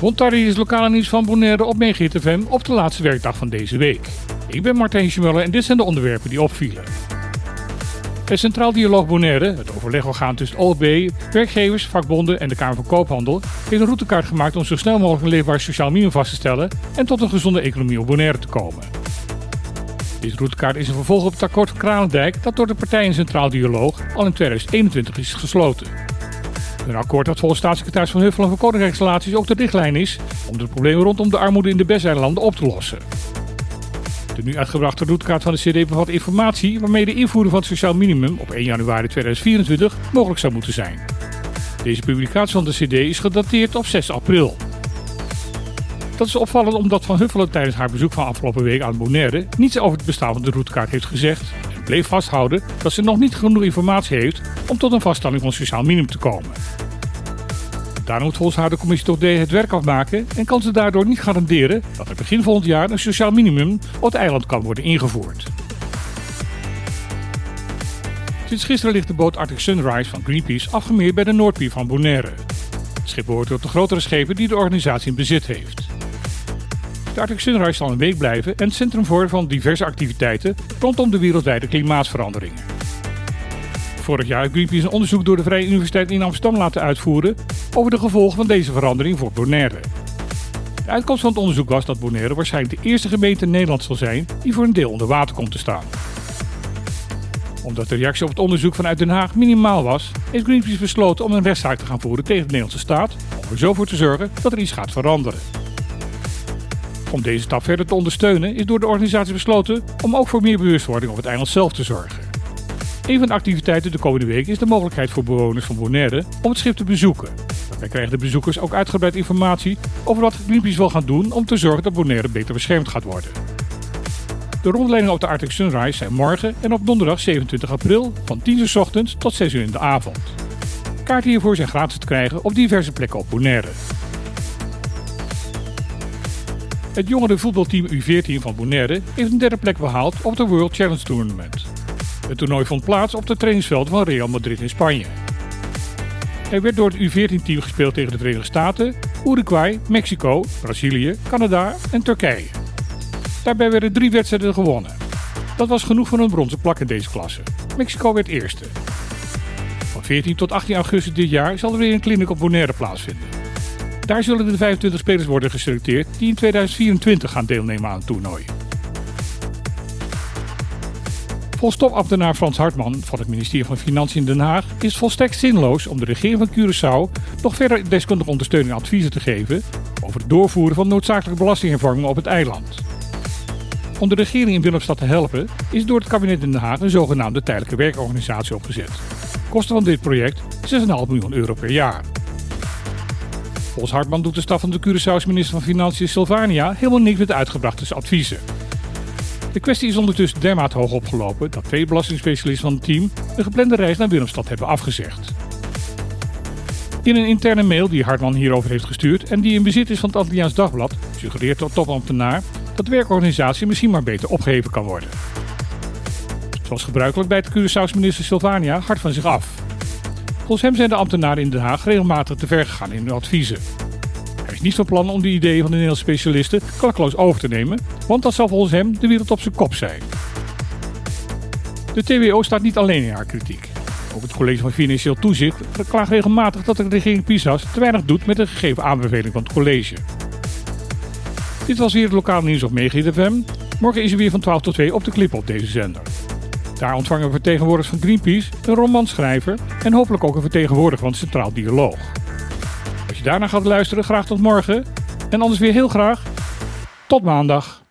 Rondtarrie is lokale nieuws van Bonaire op FM op de laatste werkdag van deze week. Ik ben Martijn Schmuller en dit zijn de onderwerpen die opvielen. Het Centraal Dialoog Bonaire, het overlegorgaan tussen OLB, werkgevers, vakbonden en de Kamer van Koophandel, heeft een routekaart gemaakt om zo snel mogelijk een leefbaar sociaal minimum vast te stellen en tot een gezonde economie op Bonaire te komen. Deze routekaart is een vervolg op het akkoord van Kranendijk dat door de partijen Centraal Dialoog al in 2021 is gesloten. Een akkoord dat volgens staatssecretaris Van Huffelen van Koninkrijksrelaties ook de richtlijn is om de problemen rondom de armoede in de Besseilanden op te lossen. De nu uitgebrachte routekaart van de CD bevat informatie waarmee de invoering van het sociaal minimum op 1 januari 2024 mogelijk zou moeten zijn. Deze publicatie van de CD is gedateerd op 6 april. Dat is opvallend omdat Van Huffelen tijdens haar bezoek van afgelopen week aan Bonaire niets over het bestaan van de routekaart heeft gezegd bleef vasthouden dat ze nog niet genoeg informatie heeft om tot een vaststelling van sociaal minimum te komen. Daarom moet volgens haar de commissie toch het werk afmaken en kan ze daardoor niet garanderen dat er begin volgend jaar een sociaal minimum op het eiland kan worden ingevoerd. Sinds gisteren ligt de boot Arctic Sunrise van Greenpeace afgemeerd bij de Noordpier van Bonaire. Het schip behoort tot de grotere schepen die de organisatie in bezit heeft. De Arctic Sunrise zal een week blijven en het centrum voor van diverse activiteiten rondom de wereldwijde klimaatsveranderingen. Vorig jaar heeft Greenpeace een onderzoek door de Vrije Universiteit in Amsterdam laten uitvoeren over de gevolgen van deze verandering voor Bonaire. De uitkomst van het onderzoek was dat Bonaire waarschijnlijk de eerste gemeente in Nederland zal zijn die voor een deel onder water komt te staan. Omdat de reactie op het onderzoek vanuit Den Haag minimaal was, heeft Greenpeace besloten om een rechtszaak te gaan voeren tegen de Nederlandse staat om er zo voor te zorgen dat er iets gaat veranderen. Om deze stap verder te ondersteunen is door de organisatie besloten om ook voor meer bewustwording op het eiland zelf te zorgen. Een van de activiteiten de komende week is de mogelijkheid voor bewoners van Bonaire om het schip te bezoeken. Daarbij krijgen de bezoekers ook uitgebreid informatie over wat Greenpeace wil gaan doen om te zorgen dat Bonaire beter beschermd gaat worden. De rondleidingen op de Arctic Sunrise zijn morgen en op donderdag 27 april van 10 uur s ochtends tot 6 uur in de avond. Kaarten hiervoor zijn gratis te krijgen op diverse plekken op Bonaire. Het jongere voetbalteam U14 van Bonaire heeft een derde plek behaald op de World Challenge Tournament. Het toernooi vond plaats op de trainingsveld van Real Madrid in Spanje. Er werd door het U14-team gespeeld tegen de Verenigde Staten, Uruguay, Mexico, Brazilië, Canada en Turkije. Daarbij werden drie wedstrijden gewonnen. Dat was genoeg voor een bronzen plak in deze klasse. Mexico werd eerste. Van 14 tot 18 augustus dit jaar zal er weer een clinic op Bonaire plaatsvinden. Daar zullen de 25 spelers worden geselecteerd die in 2024 gaan deelnemen aan het toernooi. Volgens topambtenaar Frans Hartman van het ministerie van Financiën in Den Haag is volstrekt zinloos om de regering van Curaçao nog verder deskundige ondersteuning en adviezen te geven over het doorvoeren van noodzakelijke belastinghervormingen op het eiland. Om de regering in Willemstad te helpen is door het kabinet in Den Haag een zogenaamde tijdelijke werkorganisatie opgezet. Kosten van dit project 6,5 miljoen euro per jaar. Volgens Hartman doet de staf van de Curaçaose minister van Financiën Sylvania helemaal niks met uitgebrachte adviezen. De kwestie is ondertussen dermate hoog opgelopen dat twee belastingspecialisten van het team de geplande reis naar Willemstad hebben afgezegd. In een interne mail die Hartman hierover heeft gestuurd en die in bezit is van het Antilliaans Dagblad, suggereert de topambtenaar dat de werkorganisatie misschien maar beter opgeheven kan worden. Zoals gebruikelijk bij het Curaçaos minister Sylvania hard van zich af. Volgens hem zijn de ambtenaren in Den Haag regelmatig te ver gegaan in hun adviezen is niet van plan om de ideeën van de Nederlandse specialisten klakkeloos over te nemen, want dat zal volgens hem de wereld op zijn kop zijn. De TWO staat niet alleen in haar kritiek. Ook het College van Financieel Toezicht klaagt regelmatig dat de regering Pisas te weinig doet met de gegeven aanbeveling van het college. Dit was weer het lokale nieuws op Megahit FM. Morgen is er weer van 12 tot 2 op de clip op deze zender. Daar ontvangen we vertegenwoordigers van Greenpeace, een romanschrijver en hopelijk ook een vertegenwoordiger van Centraal Dialoog daarna gaat luisteren, graag tot morgen. En anders weer heel graag tot maandag.